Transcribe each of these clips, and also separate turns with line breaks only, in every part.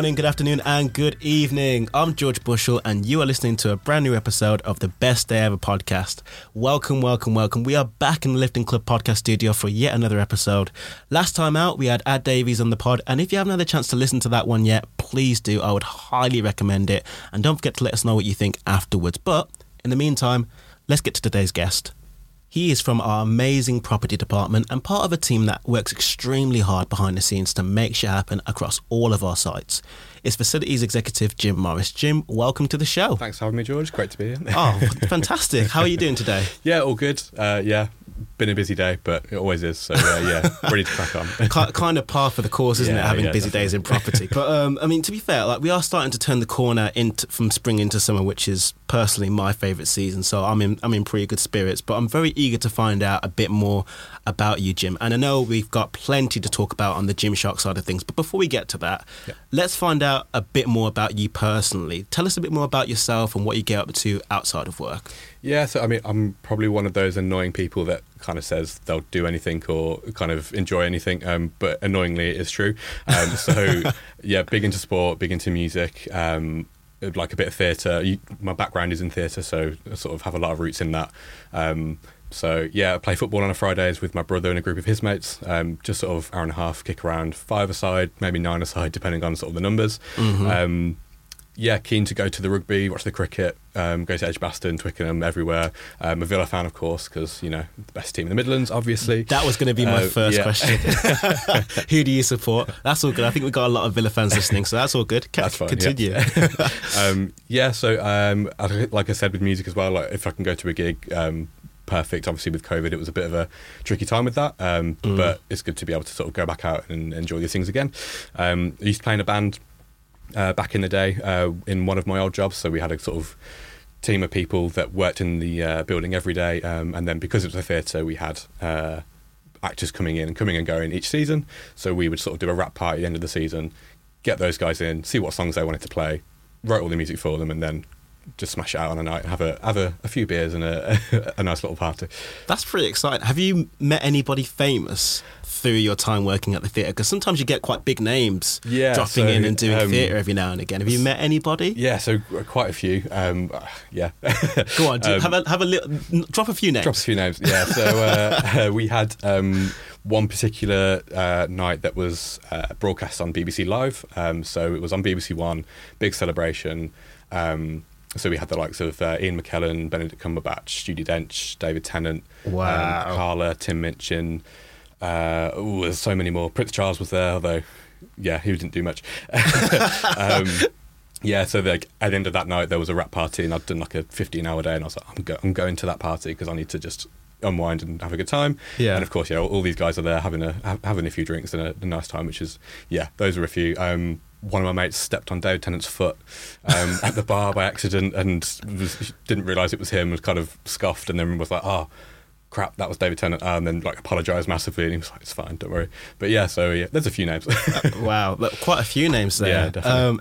Good morning, good afternoon, and good evening. I'm George Bushell, and you are listening to a brand new episode of the Best Day Ever podcast. Welcome, welcome, welcome. We are back in the Lifting Club podcast studio for yet another episode. Last time out, we had Ad Davies on the pod, and if you haven't had a chance to listen to that one yet, please do. I would highly recommend it. And don't forget to let us know what you think afterwards. But in the meantime, let's get to today's guest. He is from our amazing property department and part of a team that works extremely hard behind the scenes to make shit happen across all of our sites. It's facilities executive Jim Morris. Jim, welcome to the show.
Thanks for having me, George. Great to be here.
Oh, fantastic. How are you doing today?
yeah, all good. Uh, yeah, been a busy day, but it always is. So uh, yeah, ready to crack on.
kind of par for the course, isn't
Yeah,
it? Having
yeah,
busy
definitely.
days in property. But um, I mean, to be fair, like we are starting to turn the corner into from spring into summer, which is personally my favourite season. So I'm in I'm in pretty good spirits. But I'm very eager to find out a bit more about you, Jim. And I know we've got plenty to talk about on the Gymshark side of things. But before we get to that,
Yeah.
let's find out a bit more about you personally. Tell us a bit more about yourself and what you get up to outside of work.
Yeah, so I mean, I'm probably one of those annoying people that kind of says they'll do anything or kind of enjoy anything, um, but annoyingly, it is true. Um, so yeah, big into sport, big into music. Um, like a bit of theatre. My background is in theatre, so I sort of have a lot of roots in that. Um, so yeah, I play football on a Fridays with my brother and a group of his mates. Um, just sort of hour and a half, kick around, five aside, maybe nine aside, depending on sort of the numbers. Um, yeah, keen to go to the rugby, watch the cricket, um, go to Edgbaston, Twickenham, everywhere. Um, a Villa fan, of course, because you know the best team in the Midlands, obviously.
That was going to be my
Uh,
first
yeah.
question. Who do you support? That's all good. I think we've got a lot of Villa fans listening, so that's all good. Ca-
That's fine,
Continue.
um, yeah, so um, like I said with music as well, like if I can go to a gig, um, perfect. Obviously with COVID, it was a bit of a tricky time with that, um,
Mm.
but it's good to be able to sort of go back out and enjoy these things again. Um, I used to play in a band uh, back in the day uh, in one of my old jobs, so we had a sort of team of people that worked in the uh, building every day, um, and then because it was a theatre, we had. Uh, actors coming in and coming and going each season. So we would sort of do a wrap party at the end of the season, get those guys in, see what songs they wanted to play, write all the music for them, and then just smash it out on a night, and have a have a, a few beers and a, a nice little party.
That's pretty exciting. Have you met anybody famous through your time working at the theatre? Because sometimes you get quite big names
Yeah,
dropping
so,
in and doing
um,
theatre every now and again. Have you met anybody?
Yeah, so quite a few. Um, yeah,
Go on, do,
Um,
have a have a little drop a few names.
Drop a few names. Yeah. So uh, we had um, one particular uh, night that was uh, broadcast on BBC Live. Um, so it was on BBC One, big celebration. Um, so we had the likes of uh, Ian McKellen, Benedict Cumberbatch, Judi Dench, David Tennant,
Wow.
um, Carla, Tim Minchin. Uh, ooh, there's so many more. Prince Charles was there, although yeah, he didn't do much. um, yeah, so like at the end of that night, there was a wrap party, and I'd done like a 15 hour day, and I was like, I'm, go- I'm going to that party because I need to just unwind and have a good time.
Yeah.
And of course, yeah, all, all these guys are there having a ha- having a few drinks and a, a nice time, which is yeah, those are a few. Um, one of my mates stepped on David Tennant's foot um, at the bar by accident and was, didn't realise it was him. Was kind of scoffed and then was like, "Oh, crap, that was David Tennant," and then like apologised massively. And he was like, "It's fine, don't worry." But yeah, so yeah, there's a few names.
Wow, look, quite a few names there.
Yeah, definitely.
Um,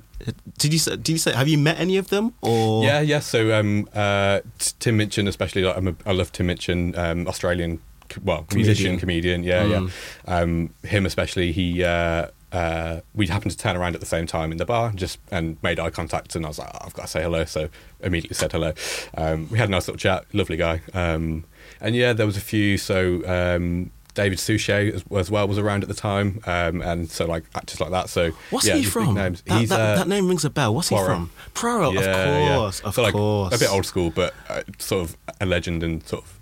did you say, did you say have you met any of them or
Yeah, yeah. So um, uh, Tim Minchin, especially, like, I'm a, I love Tim Minchin, um, Australian, well, musician, comedian. Yeah,
Mm.
yeah. Um, him especially. He uh, uh, we happened to turn around at the same time in the bar, and just and made eye contact, and I was like, oh, I've got to say hello. So immediately said hello. Um, we had a nice little chat. Lovely guy. Um, and yeah, there was a few. So. Um, David Suchet as, as well was around at the time, um, and so like actors like that. So
What's
yeah,
he from? That, that,
uh,
that name rings a bell. What's he from? Poirot,
yeah,
of course,
yeah.
of
so like
course.
a bit old school, but uh, sort of a legend and sort of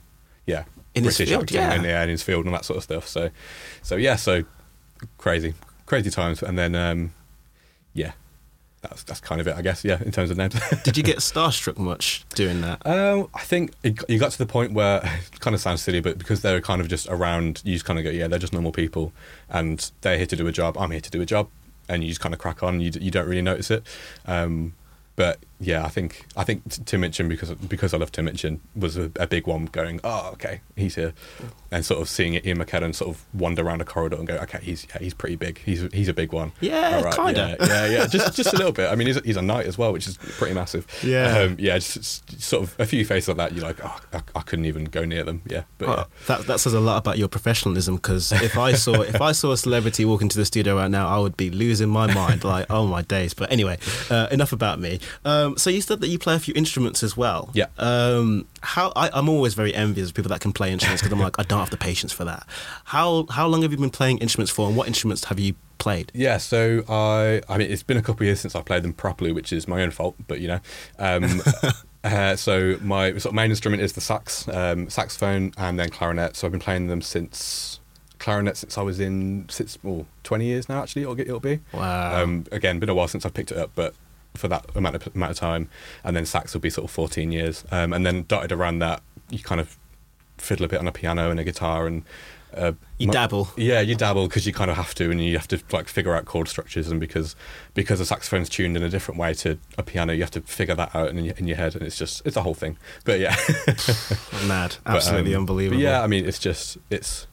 yeah,
In his
British
field,
acting
yeah.
and yeah, in his field and all that sort of stuff. So, so yeah, so crazy, crazy times, and then um, yeah, that's that's kind of it, I guess. Yeah, in terms of names.
Did you get starstruck much doing that?
Um, I think it, you got to the point where it kind of sounds silly, but because they're kind of just around, you just kind of go, yeah, they're just normal people, and they're here to do a job. I'm here to do a job, and you just kind of crack on. You you don't really notice it, um, but yeah, I think I think Tim Minchin because because I love Tim Minchin was a, a big one. Going, oh, okay, he's here, and sort of seeing Ian McKellen sort of wander around a corridor and go, okay, he's yeah, he's pretty big. He's he's a big one.
Yeah,
All
kinda.
Yeah, yeah, yeah, just just a little bit. I mean, he's a, he's a knight as well, which is pretty massive.
Yeah.
um, yeah, just, just sort of a few faces like that. You're like, oh, I, I couldn't even go near them. Yeah, but
Well, that that says a lot about your professionalism because if I saw if I saw a celebrity walk into the studio right now, I would be losing my mind. Like, oh my days! But anyway, uh, enough about me. Um, so you said that you play a few instruments as well.
Yeah.
Um, how I, I'm always very envious of people that can play instruments because I'm like I don't have the patience for that. How how long have you been playing instruments for, and what instruments have you played?
Yeah, so I I mean it's been a couple of years since I played them properly, which is my own fault, but you know. Um, uh, so my sort of main instrument is the sax, um, saxophone, and then clarinet. So I've been playing them since clarinet since I was in since well, twenty years now. Actually, it'll, it'll be.
Wow.
Um, again, been a while since I picked it up, but for that amount of amount of time, and then sax will be sort of fourteen years, um, and then dotted around that, you kind of fiddle a bit on a piano and a guitar and. Uh,
You dabble.
yeah, you dabble because you kind of have to, and you have to like figure out chord structures, and because because the saxophone's tuned in a different way to a piano, you have to figure that out in your, in your head, and it's just it's a whole thing. But yeah,
Mad,
But,
absolutely
um,
unbelievable.
Yeah, I mean, it's just it's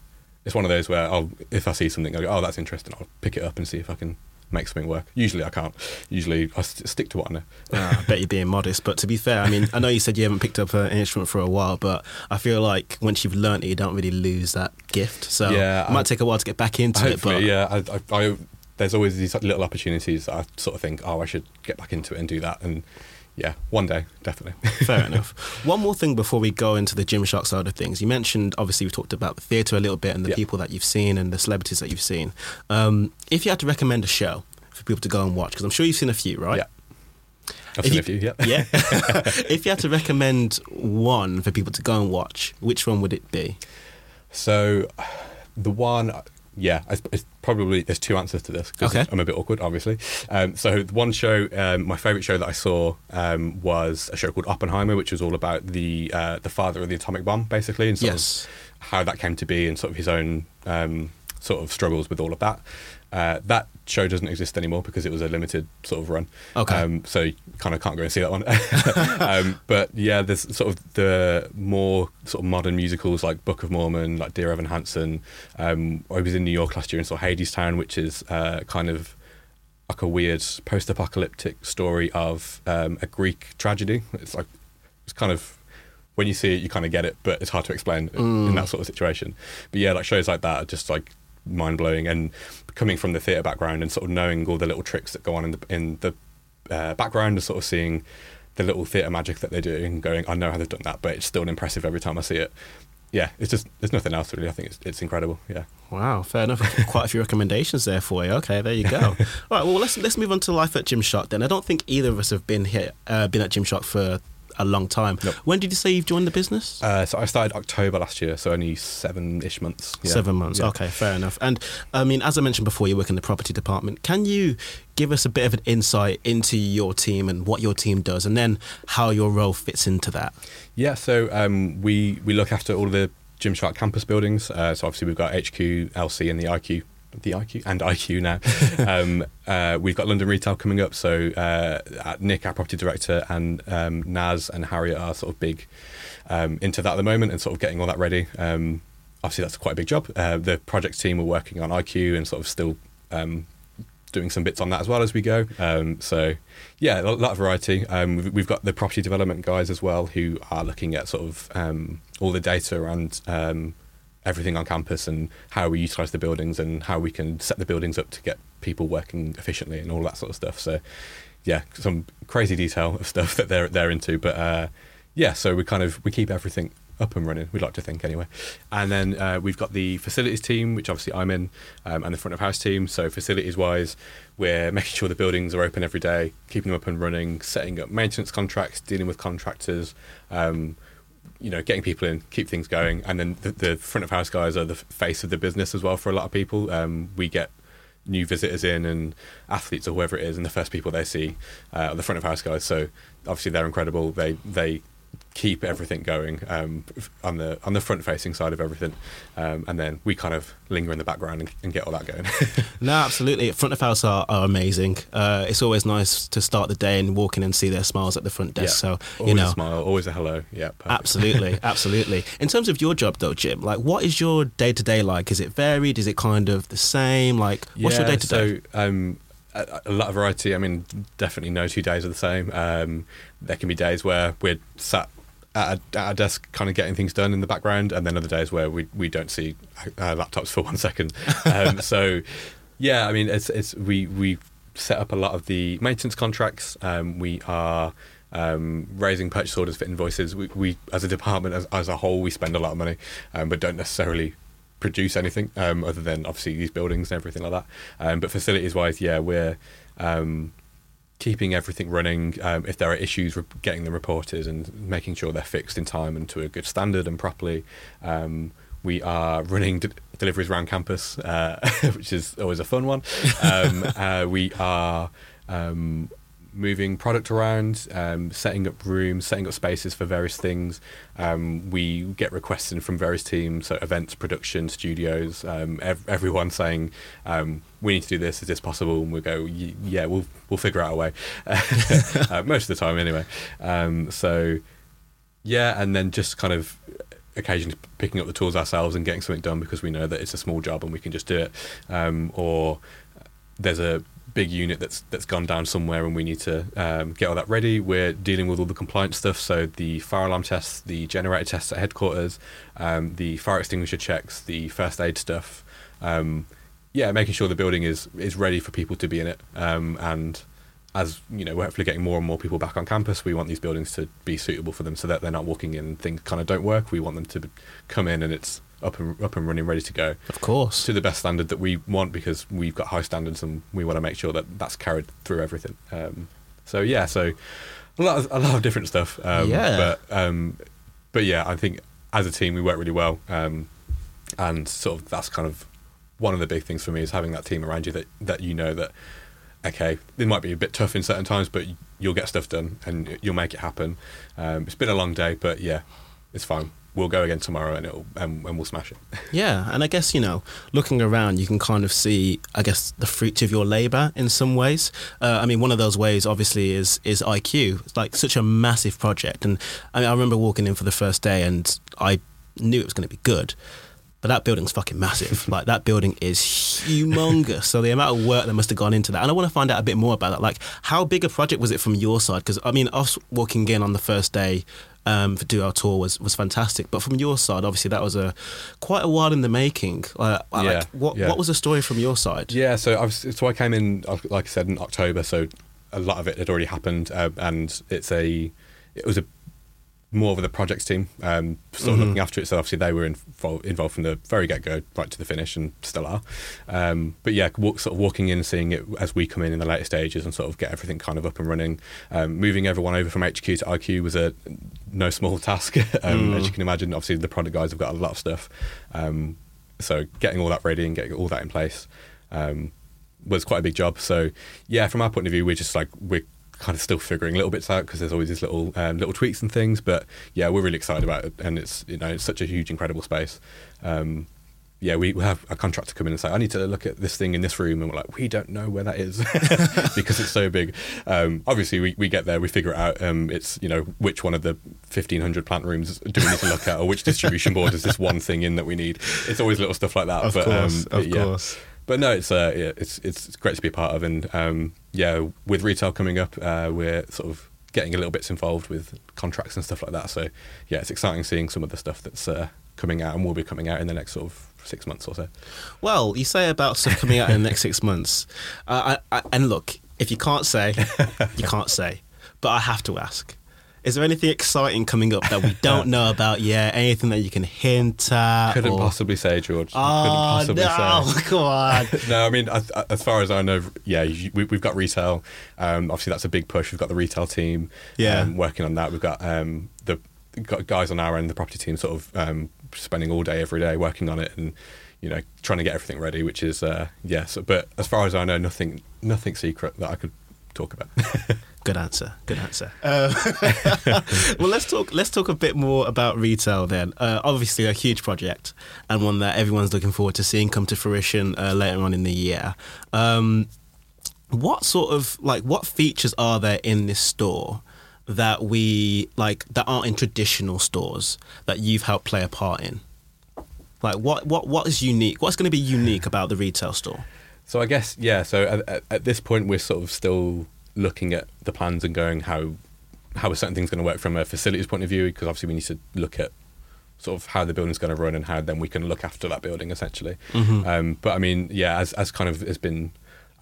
it's one of those where I'll if I see something, I go, oh, that's interesting. I'll pick it up and see if I can make something work. Usually, I can't. Usually, I st- stick to what I know.
Ah, I bet you're being modest, but to be fair, I mean, I know you said you haven't picked up an instrument for a while, but I feel like once you've learnt it, you don't really lose that gift. So
Yeah,
it might
I-
take a while to get back into it, but
yeah. I, I, I, there's always these little opportunities that I sort of think, oh, I should get back into it and do that, and yeah, one day, definitely.
fair enough. One more thing before we go into the Gymshark side of things. You mentioned, obviously, we talked about the theatre a little bit and the
Yeah.
people that you've seen and the celebrities that you've seen. Um, if you had to recommend a show for people to go and watch, because I'm sure you've seen a few, right?
Yeah. I've
If
seen
you-
a few, yeah.
Yeah. if you had to recommend one for people to go and watch, which one would it be?
So, the one, yeah, it's, it's probably there's two answers to this because
Okay.
I'm a bit awkward, obviously. Um, so, the one show, um, my favorite show that I saw um, was a show called Oppenheimer, which was all about the uh, the father of the atomic bomb, basically, and sort
Yes.
of how that came to be and sort of his own um, sort of struggles with all of that. Uh, that show doesn't exist anymore because it was a limited sort of run.
Okay.
Um, so you kind of can't go and see that one. um, but yeah, there's sort of the more sort of modern musicals like Book of Mormon, like Dear Evan Hansen. Um, I was in New York last year and saw Hadestown, which is uh, kind of like a weird post-apocalyptic story of um, a Greek tragedy. It's like it's kind of when you see it, you kind of get it, but it's hard to explain in- in that sort of situation. But yeah, like shows like that are just like mind blowing. And coming from the theatre background and sort of knowing all the little tricks that go on in the in the uh, background and sort of seeing the little theatre magic that they do and going, I know how they've done that, but it's still impressive every time I see it. Yeah, it's just there's nothing else really. I think it's it's incredible. Yeah.
Wow, fair enough. Quite a few recommendations there for you. Okay, there you go. All right, well let's let's move on to life at Gymshark then. I don't think either of us have been here, uh, been at Gymshark for a long time.
Nope.
When did you say you've joined the business?
Uh, so I started October last year, so only seven ish months. Yeah.
Seven months.
Yeah.
Okay, fair enough. And I mean, as I mentioned before, you work in the property department. Can you give us a bit of an insight into your team and what your team does, and then how your role fits into that?
Yeah, so um, we we look after all the Gymshark campus buildings. Uh, so obviously we've got HQ, LC, and the IQ, the IQ and IQ now. um, uh, we've got London Retail coming up. So uh, Nick, our property director, and um, Naz and Harriet are sort of big um, into that at the moment and sort of getting all that ready. Um, obviously that's quite a big job. Uh, the project team are working on IQ and sort of still. Um, Doing some bits on that as well as we go. Um, so, yeah, a lot of variety. Um, we've, we've got the property development guys as well who are looking at sort of um, all the data around um, everything on campus and how we utilize the buildings and how we can set the buildings up to get people working efficiently and all that sort of stuff. So, yeah, some crazy detail of stuff that they're they're into. But uh, yeah, so we kind of we keep everything up and running. We'd like to think anyway. And then uh, we've got the facilities team, which obviously I'm in, um, and the front of house team. So facilities wise, we're making sure the buildings are open every day, keeping them up and running, setting up maintenance contracts, dealing with contractors. Um, you know, getting people in, keep things going, and then the, the front of house guys are the face of the business as well for a lot of people. Um, we get new visitors in and athletes or whoever it is, and the first people they see uh, are the front of house guys. So obviously they're incredible. They they keep everything going um, on the on the front facing side of everything, um, and then we kind of linger in the background and, and get all that going.
No, absolutely. Front of house are, are amazing. Uh, it's always nice to start the day and walk in and see their smiles at the front desk. So
always
you know,
a smile, always a hello. Yeah, perfect.
Absolutely, absolutely. In terms of your job, though, Jim, like what is your day to day like? Is it varied? Is it kind of the same? Like, what's your day to day?
So um, a, a lot of variety. I mean, definitely no two days are the same. Um, there can be days where we're sat at a, at a desk, kind of getting things done in the background, and then other days where we we don't see uh, laptops for one second. Um, so yeah, I mean, it's it's we we set up a lot of the maintenance contracts. Um, we are. Um, raising purchase orders for invoices. We, we as a department, as, as a whole, we spend a lot of money, um, but don't necessarily produce anything um, other than obviously these buildings and everything like that. Um, but facilities wise, yeah, we're um, keeping everything running. Um, if there are issues, re- getting them reported and making sure they're fixed in time and to a good standard and properly. Um, we are running deliveries around campus, uh, which is always a fun one. Um, uh, we are um, moving product around, um, setting up rooms, setting up spaces for various things. Um, we get requests in from various teams, so events, production, studios, um, ev- everyone saying, um, "We need to do this. Is this possible?" And we go, "Yeah, we'll we'll figure out a way." uh, most of the time, anyway. Um, so yeah, and then just kind of occasionally picking up the tools ourselves and getting something done because we know that it's a small job and we can just do it. Um, or there's a big unit that's that's gone down somewhere and we need to um, get all that ready. We're dealing with all the compliance stuff, so the fire alarm tests, the generator tests at headquarters, um, the fire extinguisher checks, the first aid stuff. Um, yeah, making sure the building is is ready for people to be in it. Um, and as you know, we're hopefully getting more and more people back on campus. We want these buildings to be suitable for them, so that they're not walking in things kind of don't work. We want them to come in and it's up and up and running, ready to go
Of course.
to the best standard that we want because we've got high standards and we want to make sure that that's carried through everything. Um, so yeah, so a lot of, a lot of different stuff. Um,
Yeah.
But um, but yeah, I think as a team we work really well, um, and sort of that's kind of one of the big things for me is having that team around you that that you know that okay, it might be a bit tough in certain times, but you'll get stuff done and you'll make it happen. Um, it's been a long day, but yeah, it's fine. We'll go again tomorrow and it'll and, and we'll smash it.
Yeah, and I guess you know, looking around, you can kind of see, I guess, the fruits of your labour in some ways. Uh, I mean, one of those ways, obviously, is is IQ. It's like such a massive project, and I mean, I remember walking in for the first day, and I knew it was going to be good. But that building's fucking massive. like that building is humongous. So the amount of work that must have gone into that, and I want to find out a bit more about that. Like, how big a project was it from your side? Because I mean, us walking in on the first day um, do our tour was was fantastic. But from your side, obviously, that was a quite a while in the making. Uh, like,
Yeah,
what
yeah.
what was the story from your side?
Yeah, so I was, so I came in, uh, like I said, in October. So a lot of it had already happened, uh, and it's a it was a more of the projects team, um, sort of looking after it. So obviously they were involved, involved from the very get go right to the finish, and still are. Um, but yeah, walk, sort of walking in, and seeing it as we come in in the later stages, and sort of get everything kind of up and running. Um, moving everyone over from HQ to IQ was a no small task, um, as you can imagine. Obviously the product guys have got a lot of stuff, um, so getting all that ready and getting all that in place. Um, was quite a big job. So yeah, from our point of view, we're just like we're kind of still figuring little bits out because there's always these little um, little tweaks and things. But yeah, we're really excited about it, and it's you know it's such a huge, incredible space. Um, yeah, we, we have a contractor come in and say, I need to look at this thing in this room. And we're like, we don't know where that is because it's so big. Um, obviously, we, we get there, we figure it out. Um, it's, you know, which one of the 1,500 plant rooms do we need to look at or which distribution board is this one thing in that we need? It's always little stuff like that.
Of
but,
course,
um, but
of
yeah.
course.
But no, it's uh, yeah, it's it's great to be a part of, and um, yeah, with retail coming up, uh, we're sort of getting a little bits involved with contracts and stuff like that. So yeah, it's exciting seeing some of the stuff that's uh, coming out and will be coming out in the next sort of six months or so.
Well, you say about stuff coming out in the next six months, uh, I, I, and look, if you can't say, you can't say. But I have to ask: Is there anything exciting coming up that we don't know about yet? Anything that you can hint at?
Couldn't
or-
possibly say, George.
Oh
Couldn't
no!
say.
Come on.
no, I mean, as, as far as I know, yeah, we, we've got retail. Um, obviously, that's a big push. We've got the retail team
Yeah.
um, working on that. We've got um, the got guys on our end, the property team, sort of um, spending all day, every day working on it, and you know, trying to get everything ready. Which is, uh, yeah. So, but as far as I know, nothing, nothing secret that I could talk about.
Good answer. Good answer. Uh, well, let's talk. Let's talk a bit more about retail then. Uh, obviously, a huge project and one that everyone's looking forward to seeing come to fruition uh, later on in the year. Um, what sort of like what features are there in this store that we like that aren't in traditional stores that you've helped play a part in? Like what what what is unique? What's going to be unique about the retail store?
So I guess yeah. So at, at, at this point, we're sort of still looking at the plans and going how how a certain thing's going to work from a facilities point of view because obviously we need to look at sort of how the building's going to run and how then we can look after that building essentially.
Mm-hmm.
Um, but I mean, yeah, as as kind of has been,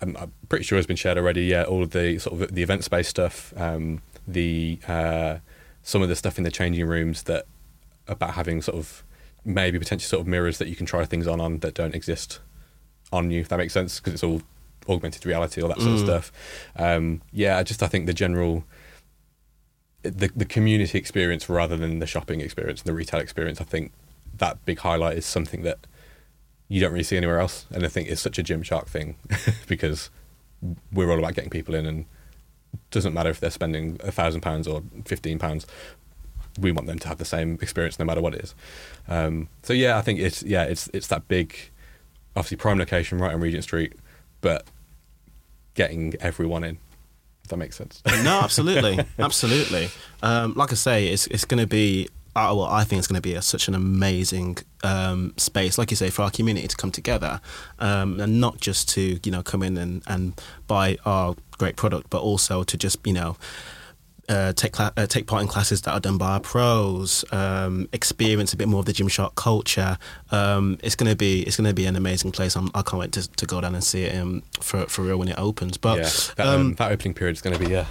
I'm, I'm pretty sure has been shared already. Yeah, all of the sort of the event space stuff, um, the uh, some of the stuff in the changing rooms that about having sort of maybe potentially sort of mirrors that you can try things on on that don't exist on you. If that makes sense because it's all augmented reality, all that sort of
Mm.
stuff. Um, yeah, I just I think the general the the community experience rather than the shopping experience and the retail experience. I think that big highlight is something that you don't really see anywhere else, and I think it's such a Gymshark thing because we're all about getting people in, and doesn't matter if they're spending a thousand pounds or fifteen pounds. We want them to have the same experience no matter what it is. Um, so yeah, I think it's yeah, it's it's that big, obviously prime location right on Regent Street, but getting everyone in. If that makes sense.
no, absolutely, absolutely. Um, like I say, it's it's going to be. Uh, well, I think it's going to be a, such an amazing um, space, like you say, for our community to come together, um, and not just to you know come in and, and buy our great product, but also to just you know uh, take cla- uh, take part in classes that are done by our pros, um, experience a bit more of the Gymshark culture. Um, it's gonna be it's gonna be an amazing place. I'm, I can't wait to, to go down and see it um, for for real when it opens. But
yeah, that,
um,
um, that opening period is going to be a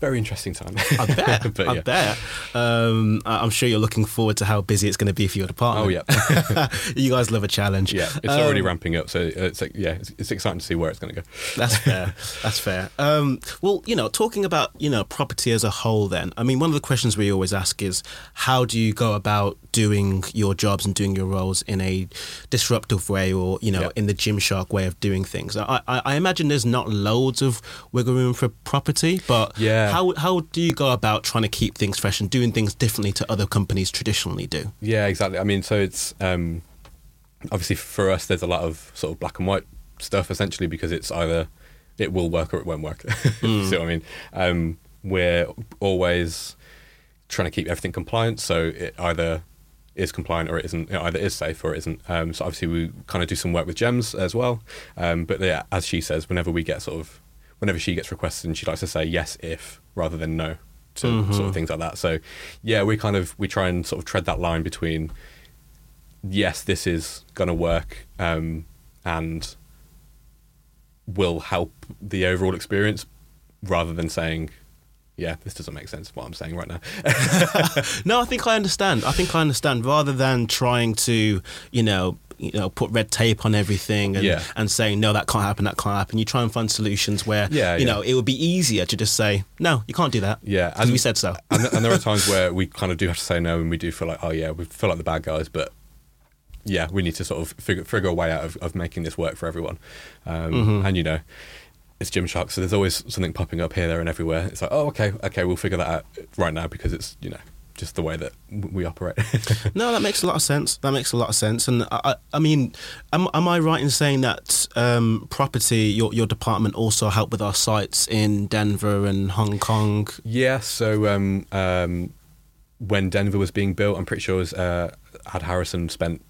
very interesting time.
I bet.
But
I
yeah.
bet. Um, I- I'm sure you're looking forward to how busy it's going to be for your department.
Oh yeah,
you guys love a challenge.
yeah. It's already
Um,
ramping up, so it's like, yeah, it's, it's exciting to see where it's going to go.
That's fair. That's fair. Um, well, you know, talking about you know property as a whole, then I mean, one of the questions we always ask is, how do you go about doing your jobs and doing your roles in a disruptive way, or you know,
Yeah.
in the Gymshark way of doing things? I, I, I imagine there's not loads of wiggle room for property, but
Yeah.
How how do you go about trying to keep things fresh and doing things differently to other companies traditionally do?
Yeah, exactly. I mean, so it's um, obviously for us, there's a lot of sort of black and white stuff essentially because it's either it will work or it won't work.
Mm.
See what I mean? Um, we're always trying to keep everything compliant, so it either is compliant or it isn't. It either is safe or it isn't. Um, so obviously we kind of do some work with gems as well. Um, but yeah, as she says, whenever we get sort of whenever she gets requested, and she likes to say yes if rather than no to
Mhm.
sort of things like that. So yeah, we kind of we try and sort of tread that line between yes, this is going to work um, and will help the overall experience, rather than saying, yeah, this doesn't make sense. What I'm saying right now.
No, I think I understand. I think I understand. Rather than trying to, you know, you know, put red tape on everything and,
Yeah.
and saying no, that can't happen, that can't happen. You try and find solutions where,
Yeah,
you
yeah.
know, it would be easier to just say no, you can't do that.
Yeah,
because we said so.
and, and there are times where we kind of do have to say no, and we do feel like, oh yeah, we feel like the bad guys, but yeah, we need to sort of figure figure a way out of, of making this work for everyone. Um,
Mhm.
And you know, it's Gymshark, so there's always something popping up here, there, and everywhere. It's like, oh, okay, okay, we'll figure that out right now because it's you know just the way that we operate.
No, that makes a lot of sense. That makes a lot of sense. And I, I, mean, am, am I right in saying that um, property, your your department also helped with our sites in Denver and Hong Kong?
Yeah, so um, um, when Denver was being built, I'm pretty sure it was uh, Ad Harrison spent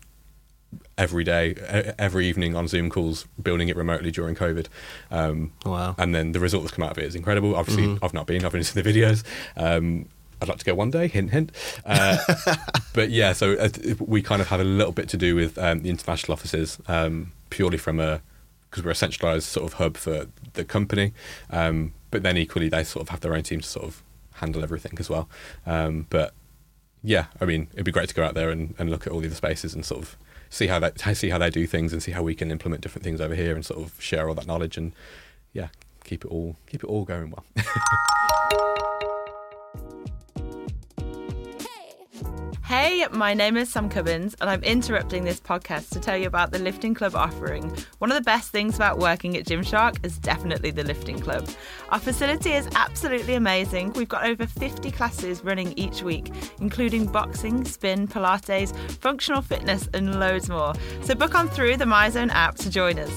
every day, every evening on Zoom calls building it remotely during COVID. Um,
Wow.
and then the result that's come out of it is incredible. Obviously,
Mhm.
I've not been, I've only seen the videos. Um, I'd like to go one day, hint, hint. Uh, but yeah, so uh, we kind of have a little bit to do with um, the international offices, um, purely from a because we're a centralized sort of hub for the company. Um, but then equally, they sort of have their own team to sort of handle everything as well. Um, but yeah, I mean, it'd be great to go out there and, and look at all the other spaces and sort of see how they see how they do things and see how we can implement different things over here and sort of share all that knowledge and yeah, keep it all keep it all going well.
Hey, my name is Sam Cubbins, and I'm interrupting this podcast to tell you about the Lifting Club offering. One of the best things about working at Gymshark is definitely the Lifting Club. Our facility is absolutely amazing. We've got over 50 classes running each week, including boxing, spin, Pilates, functional fitness, and loads more. So book on through the MyZone app to join us.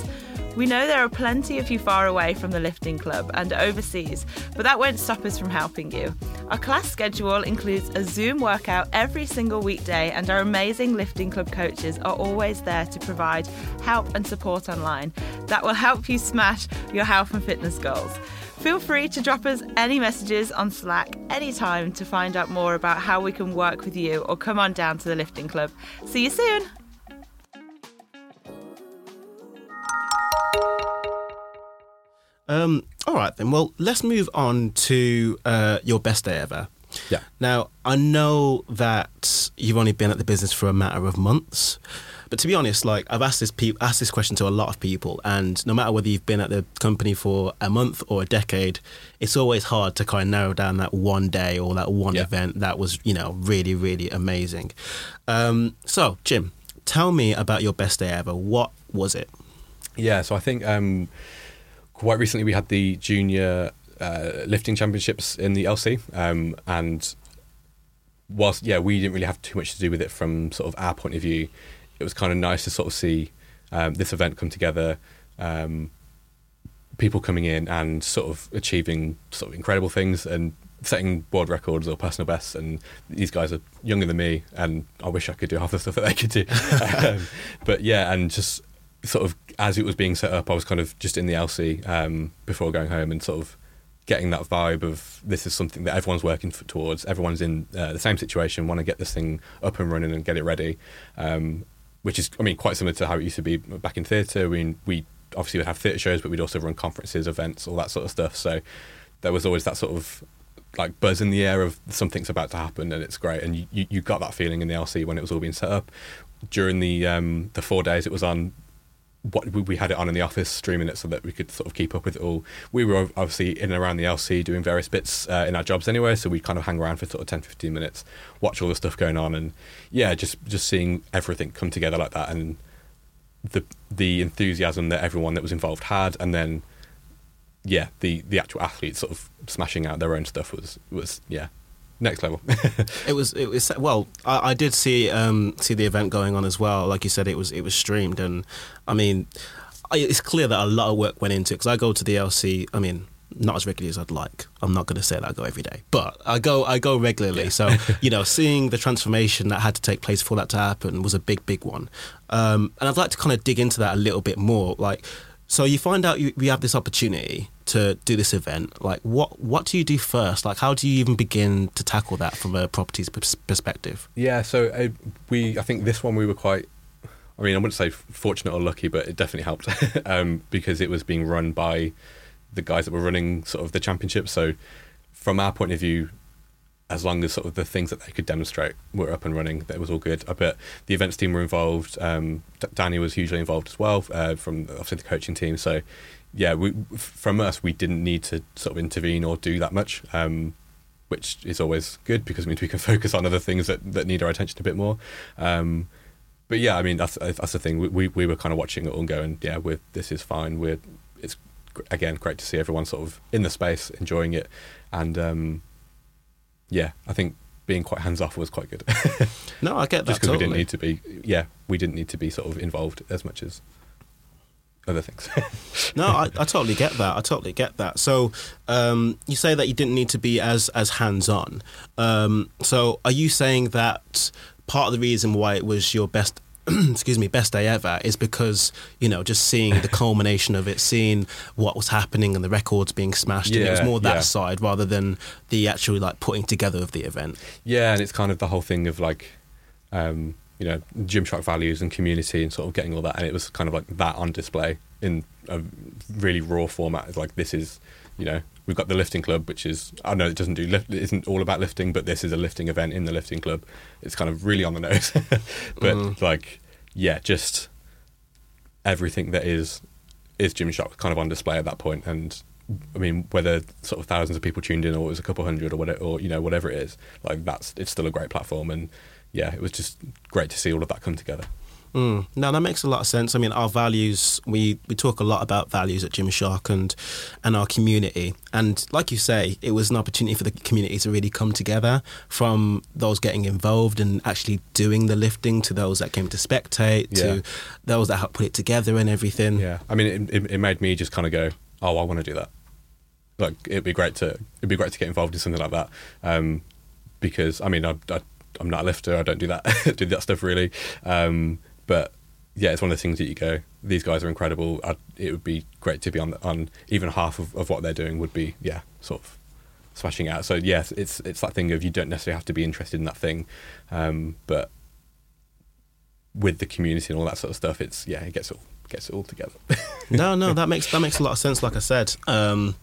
We know there are plenty of you far away from the lifting club and overseas, but that won't stop us from helping you. Our class schedule includes a Zoom workout every single weekday, and our amazing lifting club coaches are always there to provide help and support online that will help you smash your health and fitness goals. Feel free to drop us any messages on Slack anytime to find out more about how we can work with you or come on down to the lifting club. See you soon!
Um, all right then. Well, let's move on to uh, your best day ever.
Yeah.
Now, I know that you've only been at the business for a matter of months, but to be honest, like I've asked this pe- asked this question to a lot of people, and no matter whether you've been at the company for a month or a decade, it's always hard to kind of narrow down that one day or that one
Yeah.
event that was, you know, really, really amazing. Um, so, Jim, tell me about your best day ever. What was it?
Yeah, so I think um, quite recently we had the junior uh, lifting championships in the LC, um, and whilst yeah we didn't really have too much to do with it from sort of our point of view, it was kind of nice to sort of see um, this event come together. Um, people coming in and sort of achieving sort of incredible things and setting world records or personal bests and these guys are younger than me and I wish I could do half the stuff that they could do um, but yeah and just sort of as it was being set up I was kind of just in the LC um, before going home and sort of getting that vibe of this is something that everyone's working for, towards. Everyone's in uh, the same situation want to get this thing up and running and get it ready um, which is I mean quite similar to how it used to be back in theatre. I mean we obviously would have theatre shows but we'd also run conferences events all that sort of stuff. So there was always that sort of like buzz in the air of something's about to happen and it's great. And you, you, got that feeling in the LC when it was all being set up. During the um, the four days it was on what we, had it on in the office streaming it so that we could sort of keep up with it all. We were obviously in and around the LC doing various bits uh, in our jobs anyway so we kind of hang around for sort of 10 15 minutes watch all the stuff going on and yeah just just seeing everything come together like that and the the enthusiasm that everyone that was involved had and then yeah the the actual athletes sort of smashing out their own stuff was was yeah next level
It was. It was. Well, I, I did see um, see the event going on as well. Like you said, it was it was streamed, and I mean, I, it's clear that a lot of work went into it because I go to the LC. I mean, not as regularly as I'd like. I'm not going to say that I go every day, but I go I go regularly. So you know, seeing the transformation that had to take place for that to happen was a big big one. Um, and I'd like to kind of dig into that a little bit more. Like, so you find out you, we have this opportunity to do this event. Like, what what do you do first? Like, how do you even begin to tackle that from a properties perspective?
Yeah, so uh, we, I think this one we were quite, I mean, I wouldn't say fortunate or lucky, but it definitely helped um, because it was being run by the guys that were running sort of the championship. So from our point of view, as long as sort of the things that they could demonstrate were up and running, that was all good. I bet the events team were involved. Um, D- Danny was hugely involved as well uh, from obviously the coaching team. So yeah, we, from us, we didn't need to sort of intervene or do that much. Um, which is always good because it means we can focus on other things that, that need our attention a bit more. Um, but yeah, I mean that's that's the thing. We, we we were kind of watching it all and going, yeah, we're this is fine. We're it's again great to see everyone sort of in the space enjoying it, and um, yeah, I think being quite hands off was quite good.
No, I get that
Just because
totally.
we didn't need to be, yeah, we didn't need to be sort of involved as much as other things.
No, I, I totally get that. I totally get that. So, um, you say that you didn't need to be as as hands on. Um, so, are you saying that part of the reason why it was your best, excuse me, best day ever is because you know just seeing the culmination of it, seeing what was happening and the records being smashed, and it was more that
yeah.
side rather than the actual like putting together of the event.
Yeah, and it's kind of the whole thing of like, um, you know, Gymshark values and community and sort of getting all that, and it was kind of like that on display in a really raw format. It's like this is, you know, we've got the lifting club, which is I know it doesn't do lift, it isn't all about lifting, but this is a lifting event in the lifting club. It's kind of really on the nose, but
Mhm.
like, yeah, just everything that is is Gymshark kind of on display at that point. point, and I mean, whether sort of thousands of people tuned in or it was a couple hundred or whatever, or you know, whatever it is, like that's it's still a great platform. And yeah, it was just great to see all of that come together.
Mm. No, that makes a lot of sense. I mean, our values, we, we talk a lot about values at Gymshark and, and our community. And like you say, it was an opportunity for the community to really come together from those getting involved and actually doing the lifting to those that came to spectate
Yeah.
to those that helped put it together and everything.
Yeah, I mean, it, it, it made me just kind of go, "Oh, I want to do that." Like, it'd be great to it'd be great to get involved in something like that. Um, because I mean, I, I, I'm not a lifter. I don't do that do that stuff really. Um, but yeah, it's one of the things that you go. These guys are incredible. i it would be great to be on on even half of, of what they're doing. Would be yeah, sort of smashing out. So yes, it's it's that thing of you don't necessarily have to be interested in that thing, um, but with the community and all that sort of stuff, it's yeah, it gets all gets it all together.
no, no, that makes that makes a lot of sense. Like I said, um,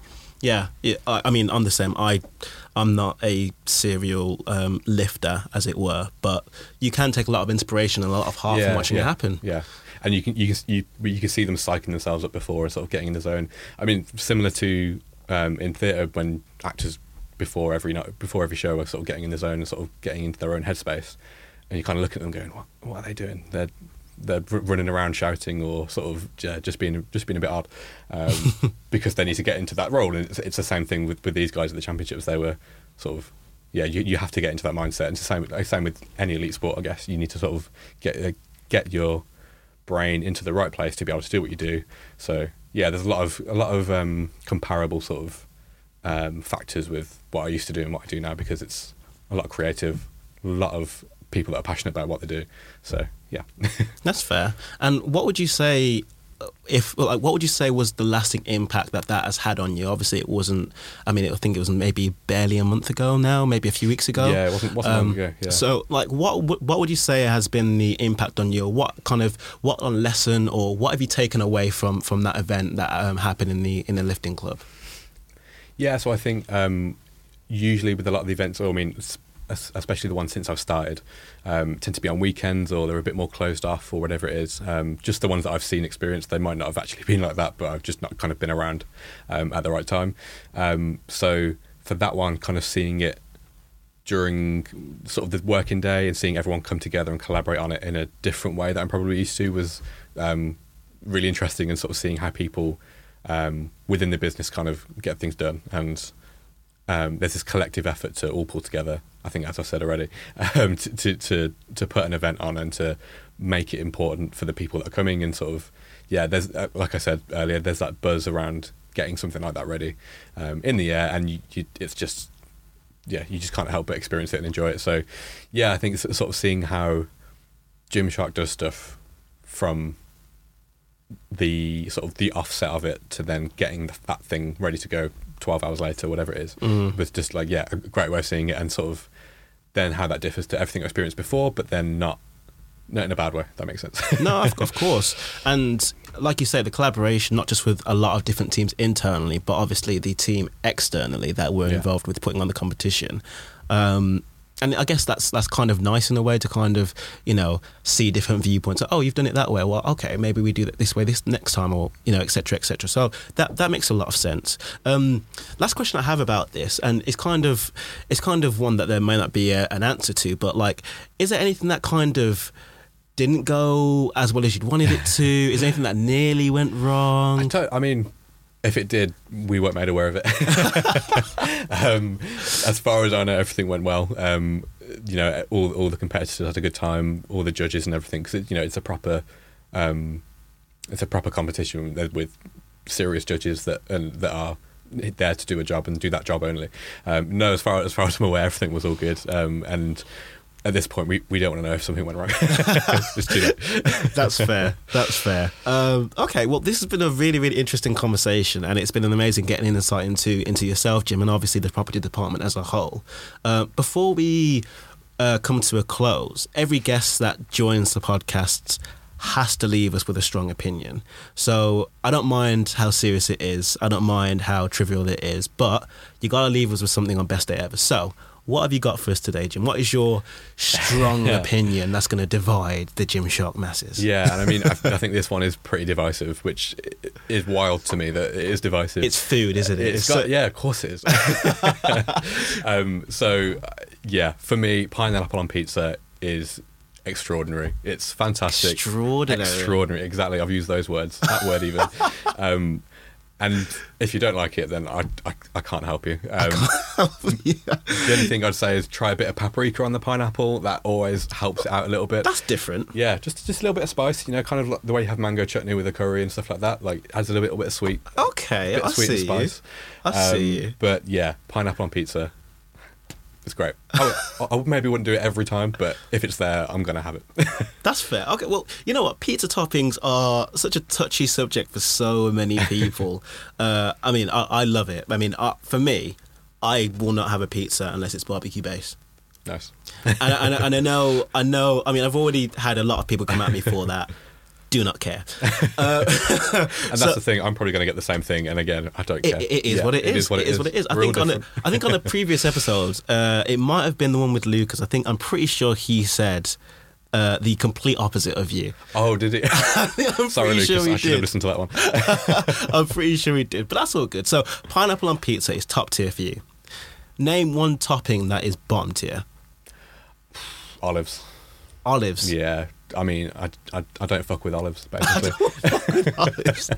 yeah, it, I, I mean, I'm the same. I, I'm not a serial um, lifter, as it were, but you can take a lot of inspiration and a lot of heart from watching it happen.
Yeah, and you can you can you, you can see them psyching themselves up before and sort of getting in the zone. I mean, similar to um, in theatre when actors before every night before every show are sort of getting in the zone and sort of getting into their own headspace, and you kind of look at them going, what, what are they doing? They're they're running around shouting or sort of yeah, just being just being a bit odd um, because they need to get into that role. And it's, it's the same thing with, with these guys at the championships. They were sort of yeah, you, you have to get into that mindset. And it's the same same with any elite sport, I guess. You need to sort of get uh, get your brain into the right place to be able to do what you do. So yeah, there's a lot of a lot of um, comparable sort of um, factors with what I used to do and what I do now because it's a lot of creative, a lot of people that are passionate about what they do. So yeah.
That's fair. And what would you say? uh, If like, what would you say was the lasting impact that that has had on you? Obviously, it wasn't. I mean, I think it was maybe barely a month ago now, maybe a few weeks ago.
Yeah, it wasn't- wasn't long ago, yeah.
So, like, what would- what would you say has been the impact on you? What kind of what lesson or what have you taken away from from that event that um, happened in the in the lifting club?
Yeah, so I think um, usually with a lot of the events, or I mean, especially the ones since I've started, um, tend to be on weekends or they're a bit more closed off or whatever it is. Um, just the ones that I've seen experienced, they might not have actually been like that, but I've just not kind of been around um, at the right time. Um, so for that one, kind of seeing it during sort of the working day and seeing everyone come together and collaborate on it in a different way that I'm probably used to was um, really interesting and sort of seeing how people um, within the business kind of get things done and um, there's this collective effort to all pull together. I think, as I said already, um, to, to to to put an event on and to make it important for the people that are coming and sort of yeah. There's uh, like I said earlier, there's that buzz around getting something like that ready um, in the air, and you, you, it's just yeah, you just can't help but experience it and enjoy it. So yeah, I think sort of seeing how Gymshark does stuff from the sort of the offset of it to then getting that thing ready to go 12 hours later whatever it is
Mm.
was just like yeah a great way of seeing it and sort of then how that differs to everything I experienced before but then not not in a bad way that makes sense
no, of, of course. And like you say, the collaboration, not just with a lot of different teams internally, but obviously the team externally that were
Yeah.
involved with putting on the competition. Um, and I guess that's that's kind of nice in a way to kind of you know see different viewpoints. Oh, you've done it that way. Well, okay, maybe we do it this way this next time, or you know, etc. etc. So that that makes a lot of sense. Um, last question I have about this, and it's kind of it's kind of one that there may not be a, an answer to, but like, is there anything that kind of didn't go as well as you'd wanted it to? Is there anything that nearly went wrong?
don't- I mean if it did we weren't made aware of it um, as far as I know everything went well um, you know all all the competitors had a good time all the judges and everything because you know it's a proper um, it's a proper competition with- serious judges that and that are there to do a job and do that job only. Um, no, as far as far as I'm aware, everything was all good. Um, and at this point, we, we don't want to know if something went wrong.
That's fair. That's fair. Um, okay, well, this has been a really, really interesting conversation, and it's been an amazing getting an insight into into yourself, Jim, and obviously the property department as a whole. Uh, before we uh, come to a close, every guest that joins the podcast has to leave us with a strong opinion. So I don't mind how serious it is. I don't mind how trivial it is, but you got to leave us with something on best day ever. So. What have you got for us today, Jim? What is your strong
Yeah.
opinion that's going to divide the Gymshark masses?
Yeah, and I mean, I, I think this one is pretty divisive, which is wild to me that it is divisive.
It's food, isn't it?
It's
It's
got,
so-
yeah, of course it is. um, so, yeah, for me, pineapple on pizza is extraordinary. It's fantastic.
Extraordinary.
Extraordinary. Exactly. I've used those words. That word even. Um, and if you don't like it, then I, I, I can't help you. Um, The only thing I'd say is try a bit of paprika on the pineapple. That always helps it out a little bit.
That's different.
yeah, just just a little bit of spice. You know, kind of like the way you have mango chutney with a curry and stuff like that. Like adds a little, little bit of sweet,
Okay,
bit
I
sweet
see
and spice.
you. I
Um,
see you.
But yeah, pineapple on pizza. It's great. I, I maybe wouldn't do it every time, but if it's there, I'm gonna have it.
That's fair. Okay, well, you know what? Pizza toppings are such a touchy subject for so many people. uh, I mean, I, I love it. I mean, uh, for me, I will not have a pizza unless it's barbecue based.
nice.
And, and, and I know, I know. I mean, I've already had a lot of people come at me for that. Do not care. Uh,
And that's the thing. I'm probably going to get the same thing. And again, I don't
It,
care.
it is
Yeah,
what it is.
what
it is what it is. I
We're
think on a. I think on a previous episode, uh, it might have been the one with Lucas. I think I'm pretty sure he said uh, the complete opposite of you.
Oh, did it?
I'm
Sorry, Lucas.
sure
I should have
did.
listened to that one.
I'm pretty sure he did, but that's all good. So pineapple on pizza is top tier for you. Name one topping that is bottom tier.
Olives.
Olives.
Yeah. I mean, I, I, I don't fuck with olives, basically.
olives.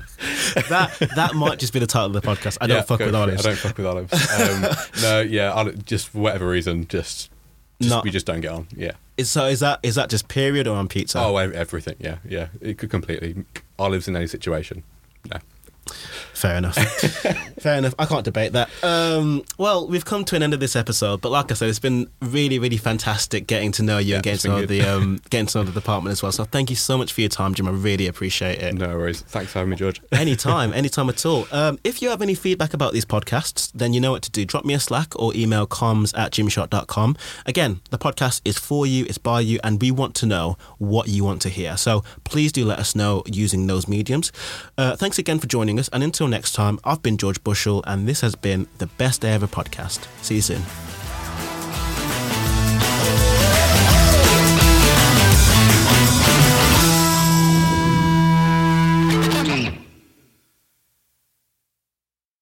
that that might just be the title of the podcast. I don't
Yeah,
fuck with olives.
I don't fuck with olives. Um, no, yeah, oli- just for whatever reason, just, just
Not-
we just don't get on. Yeah.
Is- So is that is that just period or on pizza?
Oh, everything. Yeah, yeah. It could completely olives in any situation. No.
Fair enough. Fair enough. I can't debate that. Um, well, we've come to an end of this episode, but like I said, it's been really, really fantastic getting to know you
Yeah,
and getting to know the um, getting to know the department as well. So thank you so much for your time, Jim. I really appreciate it.
No worries. Thanks for having me, George.
anytime, anytime at all. Um, if you have any feedback about these podcasts, then you know what to do. Drop me a Slack or email comms at gymshark.com. Again, the podcast is for you, it's by you, and we want to know what you want to hear. So please do let us know using those mediums. Uh, thanks again for joining us, and until next time, I've been George Bushell, and this has been the Best Day Ever podcast. See you soon.